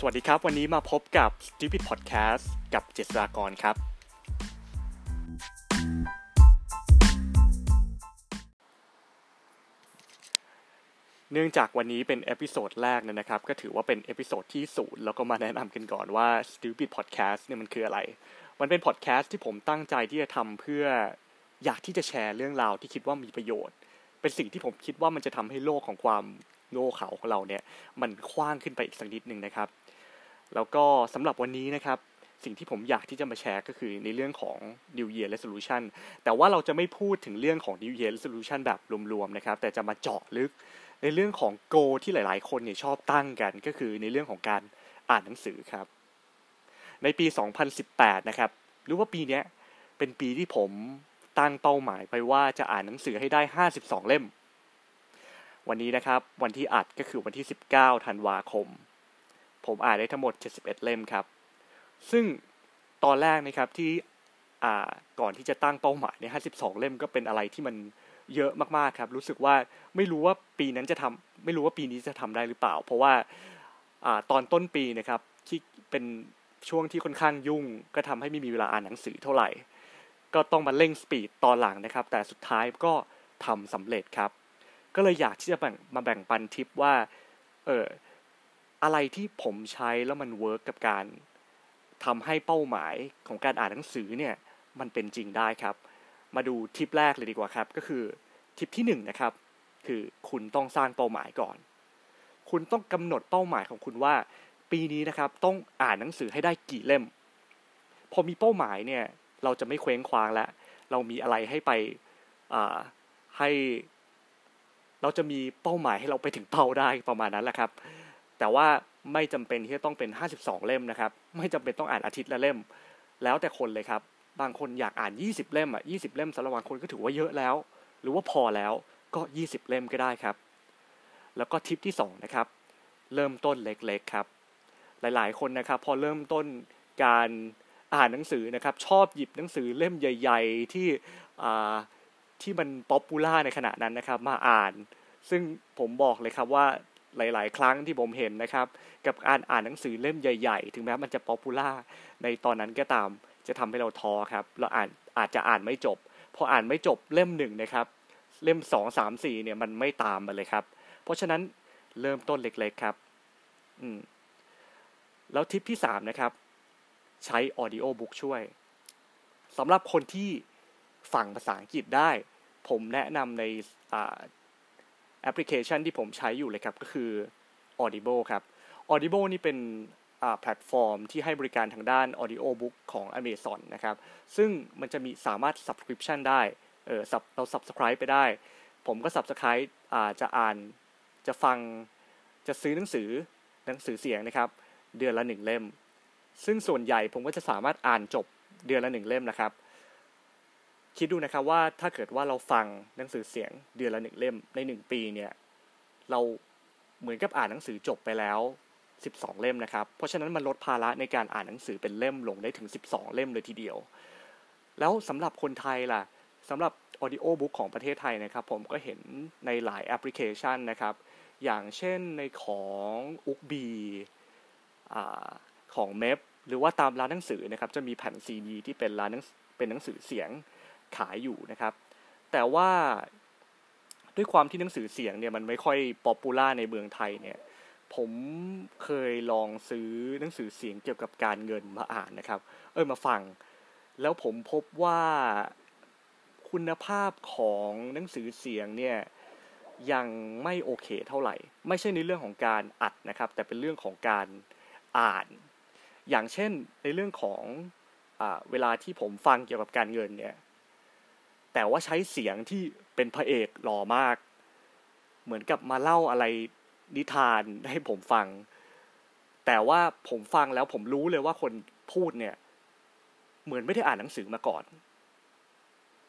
สวัสดีครับ วันนี้มาพบกับ Stupid Podcast กับเจษฎากรครับ เนื่องจากวันนี้เป็น episode แรกนะครับ ก็ถือว่าเป็น episode ที่ศูนย์แล้วก็มาแนะนำกันก่อนว่า Stupid Podcast เนี่ยมันคืออะไร มันเป็นพอดแคสต์ที่ผมตั้งใจที่จะทำเพื่ออยากที่จะแชร์เรื่องราวที่คิดว่ามีประโยชน์ เป็นสิ่งที่ผมคิดว่ามันจะทำให้โลกของความโง่เขลาของเราเนี่ยมันกว้างขึ้นไปอีกสักนิดหนึ่งนะครับ แล้วก็สำหรับวันนี้นะครับ สิ่งที่ผมอยากที่จะมาแชร์ก็คือในเรื่องของ New Year Resolution แต่ว่าเราจะไม่พูดถึงเรื่องของ New Year Resolution แบบรวมๆนะครับ แต่จะมาเจาะลึกในเรื่องของ Go ที่หลายๆ คนเนี่ยชอบตั้งกัน ก็คือในเรื่องของการอ่านหนังสือครับ ในปี 2018 นะครับ หรือว่าปีนี้เป็นปีที่ผมตั้งเป้าหมายไปว่าจะอ่านหนังสือให้ได้ 52 เล่ม วันนี้นะครับ วันที่อัดก็คือวันที่ 19 ธันวาคม ผมอ่านได้ทั้งหมด 71 เล่มครับ ซึ่งตอนแรกนะครับที่อ่าก่อนที่จะตั้งเป้าหมายใน 52 เล่มก็เป็นอะไรที่มันเยอะมากๆครับ รู้สึกว่าไม่รู้ว่าปีนั้นจะทำไม่รู้ว่าปีนี้จะทำได้หรือเปล่า เพราะว่าอ่าตอนต้นปีนะครับที่เป็นช่วงที่ค่อนข้างยุ่ง ก็ทำให้ไม่มีเวลาอ่านหนังสือเท่าไหร่ ก็ต้องมาเร่งสปีดตอนหลังนะครับ แต่สุดท้ายก็ทำสำเร็จครับ ก็เลยอยากที่จะแบ่งมาแบ่งปันทิปว่าเออ อะไรที่ผมใช้แล้วมัน work กับการทำให้เป้าหมายของการอ่านหนังสือเนี่ยมันเป็นจริงได้ครับ มาดูทิปแรกเลยดีกว่าครับ ก็คือทิปที่หนึ่งนะครับคือคุณต้องสร้างเป้าหมายก่อน คุณต้องกำหนดเป้าหมายของคุณว่า ปีนี้นะครับต้องอ่านหนังสือให้ได้กี่เล่ม พอมีเป้าหมายเนี่ยเราจะไม่เคว้งคว้างแล้ว เรามีอะไรให้ไปให้ เราจะมีเป้าหมายให้เราไปถึงเป้าได้ประมาณนั้นแหละครับ แต่ว่าไม่จำเป็นที่จะต้องเป็น 52 เล่มนะครับ ไม่จำเป็นต้องอ่านอาทิตย์ละเล่ม แล้วแต่คนเลยครับ บางคนอยากอ่าน 20 เล่มอะ20 เล่มสำหรับบางคนก็ถือว่าเยอะแล้ว หรือว่าพอแล้วก็ 20 เล่มก็ได้ครับ แล้วก็ทิปที่ 2 นะครับ เริ่มต้นเล็กๆครับ หลายๆ คนนะครับ พอเริ่มต้นการอ่านหนังสือนะครับ ชอบหยิบหนังสือเล่มใหญ่ ๆ ที่ที่มัน popular ในขณะนั้นนะครับ มาอ่าน ซึ่งผมบอกเลยครับว่า หลาย ๆ ครั้งที่ผมเห็นนะครับ กับการอ่านหนังสือเล่มใหญ่ ๆ ถึงแม้มันจะ popular ในตอนนั้นก็ตามจะทำให้เราท้อครับ เราอ่านอาจจะอ่านไม่จบ พออ่านไม่จบเล่มหนึ่งนะครับ เล่มสองสามสี่เนี่ยมันไม่ตามมาเลยครับ เพราะฉะนั้นเริ่มต้นเล็ก ๆ ครับ อืม แล้วทิปที่สามนะครับ ใช้ audio book ช่วยสำหรับคนที่ฟังภาษาอังกฤษได้ ผมแนะนำใน แอปพลิเคชันที่ผมใช้อยู่เลยครับ ก็คือ Audible ครับ Audible นี่เป็นแพลตฟอร์มที่ให้บริการทางด้าน Audio Book ของ Amazon นะครับ ซึ่งมันจะมีสามารถ Subscription ได้เออเรา Subscribe ไปได้ ผมก็ Subscribe อ่าจะอ่านจะฟังจะซื้อหนังสือหนังสือเสียงนะครับ เดือนละหนึ่งเล่ม ซึ่งส่วนใหญ่ผมก็จะสามารถอ่านจบเดือนละหนึ่งเล่มนะครับ คิดดูนะครับว่าถ้าเกิดว่าเราฟังหนังสือเสียงเดือนละหนึ่งเล่มในหนึ่งปีเนี่ยเราเหมือนกับอ่านหนังสือจบไปแล้ว 12 เล่มนะครับ เพราะฉะนั้นมันลดภาระในการอ่านหนังสือเป็นเล่มลงได้ถึง 12 เล่มเลยทีเดียว แล้วสำหรับคนไทยล่ะสำหรับ Audio Book ของประเทศไทยนะครับ ผมก็เห็นในหลายแอปพลิเคชันนะครับ อย่างเช่นในของ Ookbee ของ Meb หรือว่าตามร้านหนังสือนะครับจะมีแผ่นซีดีที่เป็นร้านเป็นหนังสือเสียง ขายอยู่นะครับ แต่ว่าด้วยความที่หนังสือเสียงเนี่ยมันไม่ค่อย popular ในเมืองไทยเนี่ยผมเคยลองซื้อหนังสือเสียงเกี่ยวกับการเงินมาอ่านนะครับ เออมาฟัง แล้วผมพบว่าคุณภาพของหนังสือเสียงเนี่ยยังไม่โอเคเท่าไหร่ ไม่ใช่ในเรื่องของการอัดนะครับ แต่เป็นเรื่องของการอ่าน อย่างเช่นในเรื่องของอเวลาที่ผมฟังเกี่ยวกับการเงินเนี่ย แต่ว่าใช้เสียงที่เป็นพระเอกหล่อมาก เหมือนกับมาเล่าอะไรนิทานให้ผมฟัง แต่ว่าผมฟังแล้วผมรู้เลยว่าคนพูดเนี่ย เหมือนไม่ได้อ่านหนังสือมาก่อน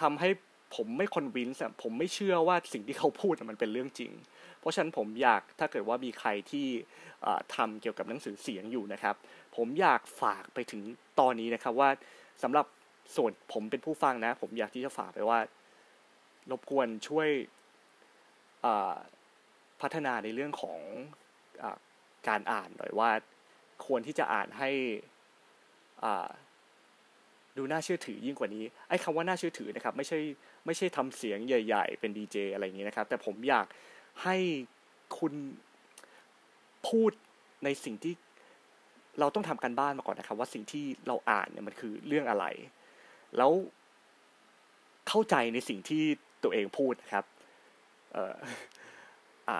ทำให้ผมไม่คอนวินส์ผมไม่เชื่อว่าสิ่งที่เขาพูดมันเป็นเรื่องจริง เพราะฉะนั้นผมอยากถ้าเกิดว่ามีใครที่ทำเกี่ยวกับหนังสือเสียงอยู่นะครับ ผมอยากฝากไปถึงตอนนี้นะครับว่าสำหรับ ส่วนผมเป็นผู้ฟังนะ ผมอยากที่จะฝากไปว่า รบกวนช่วยพัฒนาในเรื่องของอการอ่านหน่อยว่า ควรที่จะอ่านให้ดูน่าเชื่อถือยิ่งกว่านี้ไอ้คำว่าน่าเชื่อถือนะครับ ไม่ใช่ไม่ใช่ทำเสียงใหญ่ ๆ เป็นดีเจอะไรอย่างนี้นะครับ แต่ผมอยากให้คุณพูดในสิ่งที่เราต้องทำการบ้านมาก่อนนะครับ ว่าสิ่งที่เราอ่านเนี่ยมันคือเรื่องอะไร แล้วเข้าใจในสิ่งที่ตัวเองพูดนะครับเอ่ออ่า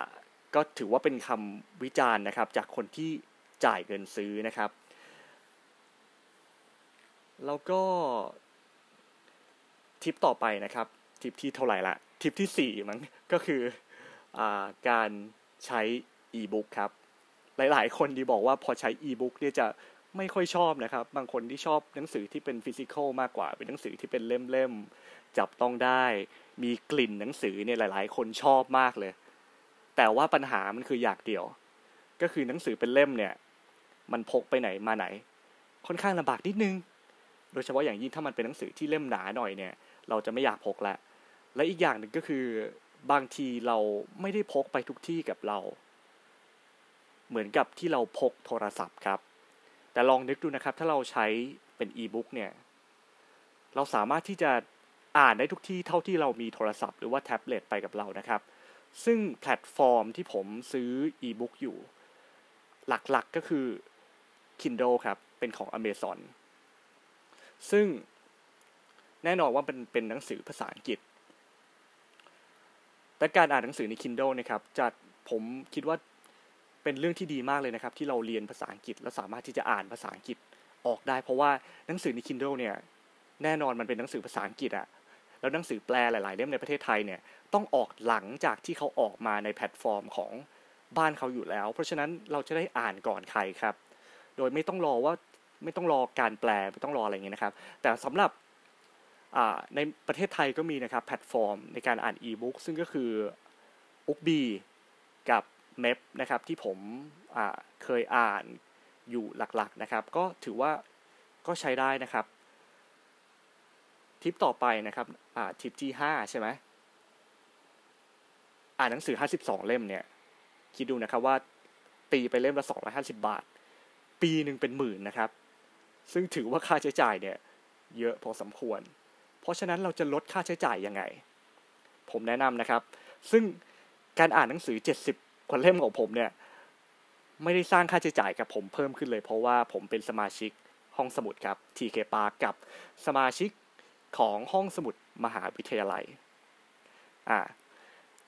ก็ถือว่าเป็นคำวิจารณ์นะครับ จากคนที่จ่ายเงินซื้อนะครับ แล้วก็ทิปต่อไปนะครับ ทิปที่เท่าไหร่ละ ทิปที่สี่มั้งก็คืออการใช้อีบุ๊กครับ หลาย ๆ คนดีบอกว่าพอใช้อีบุ๊กเนี่ยจะ ไม่ค่อยชอบนะครับ บางคนที่ชอบหนังสือที่เป็นฟิสิกอลมากกว่า เป็นหนังสือที่เป็นเล่มๆ จับต้องได้ มีกลิ่นหนังสือเนี่ยหลาย ๆ คนชอบมากเลย แต่ว่าปัญหามันคืออยากเดียว ก็คือหนังสือเป็นเล่มเนี่ย มันพกไปไหนมาไหน ค่อนข้างลำบากนิดนึง โดยเฉพาะอย่างยิ่งถ้ามันเป็นหนังสือที่เล่มหนาหน่อยเนี่ย เราจะไม่อยากพกละ และอีกอย่างหนึ่งก็คือบางทีเราไม่ได้พกไปทุกที่กับเรา เหมือนกับที่เราพกโทรศัพท์ครับ แต่ลองนึกดูนะครับ ถ้าเราใช้เป็นอีบุ๊กเนี่ย เราสามารถที่จะอ่านได้ทุกที่เท่าที่เรามีโทรศัพท์หรือว่าแท็บเล็ตไปกับเรานะครับ ซึ่งแพลตฟอร์มที่ผมซื้ออีบุ๊กอยู่ หลักๆก็คือ Kindle ครับ เป็นของ Amazon ซึ่งแน่นอนว่าเป็นเป็นหนังสือภาษาอังกฤษ แต่การอ่านหนังสือใน Kindle นะครับจะผมคิดว่า เป็นเรื่องที่ดีมากเลยนะครับ ที่เราเรียนภาษาอังกฤษ และสามารถที่จะอ่านภาษาอังกฤษออกได้ เพราะว่าหนังสือใน Kindle เนี่ยแน่นอนมันเป็นหนังสือภาษาอังกฤษอะแล้วหนังสือแปลหลาย ๆ เล่มในประเทศไทยเนี่ยต้องออกหลังจากที่เขาออกมาในแพลตฟอร์มของบ้านเขาอยู่แล้ว เพราะฉะนั้นเราจะได้อ่านก่อนใครครับ โดยไม่ต้องรอว่าไม่ต้องรอการแปลไม่ต้องรออะไรเงี้ยนะครับ แต่สำหรับในประเทศไทยก็มีนะครับแพลตฟอร์มในการอ่านอีบุ๊กซึ่งก็คืออุกบีกับ เมปนะครับที่ผมเคยอ่านอยู่หลักๆนะครับ ก็ถือว่าก็ใช้ได้นะครับ ทิปต่อไปนะครับทิปที่5ใช่ไหมอ่านหนังสือ 52 เล่มเนี่ย คิดดูนะครับว่าตีไปเล่มละ 250 บาท ปีหนึ่งเป็นหมื่นนะครับ ซึ่งถือว่าค่าใช้จ่ายเนี่ย เยอะพอสมควร เพราะฉะนั้นเราจะลดค่าใช้จ่ายยังไง ผมแนะนำนะครับ ซึ่งการอ่านหนังสือ 70 คนเล่มของผมเนี่ย ไม่ได้สร้างค่าใช้จ่ายกับผมเพิ่มขึ้นเลย เพราะว่าผมเป็นสมาชิกห้องสมุดครับ TK Park กับสมาชิกของห้องสมุดมหาวิทยาลัย อ่า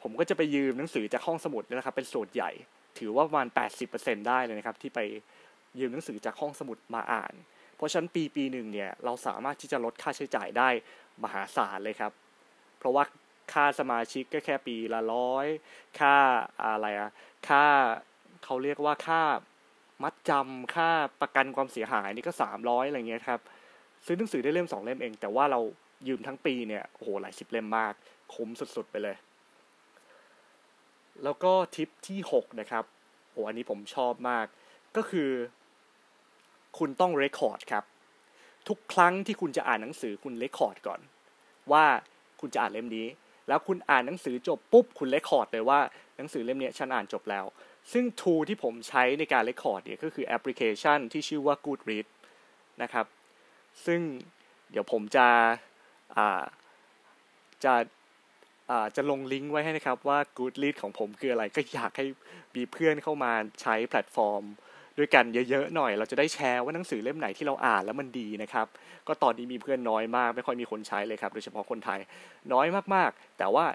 ผมก็จะไปยืมหนังสือจากห้องสมุดนะครับ เป็นส่วนใหญ่ ถือว่าประมาณ 80%ได้เลยนะครับ ที่ไปยืมหนังสือจากห้องสมุดมาอ่าน เพราะฉะนั้นปีปีหนึ่งเนี่ย เราสามารถที่จะลดค่าใช้จ่ายได้มหาศาลเลยครับ เพราะว่า ค่าสมาชิกก็แค่ปีละร้อยค่าอะไรอะค่าเขาเรียกว่าค่ามัดจำค่าประกันความเสียหายนี่ก็สามร้อยอะไรเงี้ยครับ ซื้อหนังสือได้เล่มสองเล่มเอง แต่ว่าเรายืมทั้งปีเนี่ยโอ้โหหลายสิบเล่มมากคุ้มสุดๆไปเลย แล้วก็ทิปที่หกนะครับโอ้อันนี้ผมชอบมาก ก็คือ คุณต้อง record ครับ ทุกครั้งที่คุณจะอ่านหนังสือคุณ record ก่อน ว่าคุณจะอ่านเล่มนี้ แล้วคุณอ่านหนังสือจบปุ๊บคุณ record เลยว่าหนังสือเล่มนี้ฉันอ่านจบแล้ว ซึ่ง tool ที่ผมใช้ในการ record เนี่ยก็คือแอปพลิเคชันที่ชื่อว่า Goodreads นะครับ ซึ่งเดี๋ยวผมจะจะจะลงลิงก์ไว้ให้นะครับว่า Goodread ของผมคืออะไรก็อยากให้มีเพื่อนเข้ามาใช้แพลตฟอร์ม ด้วยกันเยอะๆหน่อย เราจะได้แชร์ว่าหนังสือเล่มไหนที่เราอ่านแล้วมันดีนะครับ ก็ตอนนี้มีเพื่อนน้อยมาก ไม่ค่อยมีคนใช้เลยครับ โดยเฉพาะคนไทยน้อยมากๆ แต่ว่า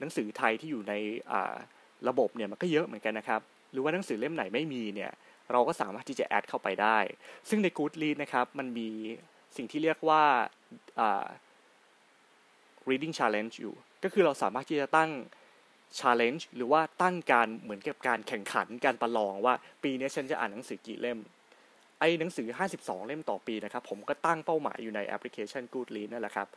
หนังสือไทยที่อยู่ในระบบเนี่ยมันก็เยอะเหมือนกันนะครับ หรือว่าหนังสือเล่มไหนไม่มีเนี่ยเราก็สามารถที่จะแอดเข้าไปได้ ซึ่งใน Goodread นะครับมันมีสิ่งที่เรียกว่า reading challenge อยู่ ก็คือเราสามารถที่จะตั้ง challenge หรือว่าตั้งการเหมือนกับการแข่งขันการประลองว่า ปีนี้ฉันจะอ่านหนังสือกี่เล่ม ไอ้หนังสือ 52 เล่มต่อปีนะครับ ผมก็ตั้งเป้าหมายอยู่ในแอปพลิเคชัน Goodreads นั่นแหละครับ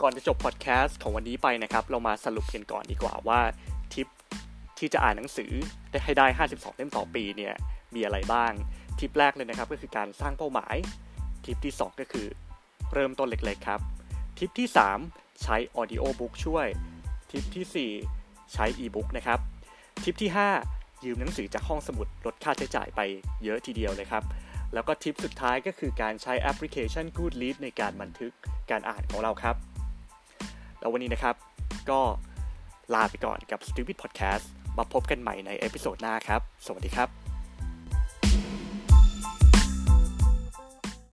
ก่อนจะจบพอดแคสต์ของวันนี้ไปนะครับ เรามาสรุปกันก่อนดีกว่าว่าทิปที่จะอ่านหนังสือได้ให้ได้ 52 เล่มต่อปีเนี่ยมีอะไรบ้าง ทิปแรกเลยนะครับก็คือการสร้างเป้าหมาย ทิปที่ 2 ก็คือ เริ่มต้นเล็กๆครับ ทิปที่ 3 ใช้ Audio Book ช่วย ทิปที่ 4 ใช้ e-book นะครับ ทิปที่ 5 ยืมหนังสือจากห้องสมุดลดค่าใช้จ่ายไปเยอะทีเดียวเลยครับ แล้วก็ทิปสุดท้ายก็คือการใช้แอปพลิเคชัน Goodreads ในการบันทึกการอ่านของเราครับ แล้ววันนี้นะครับก็ลาไปก่อนกับ Stupid Podcast มาพบกันใหม่ใน episode หน้าครับ สวัสดีครับ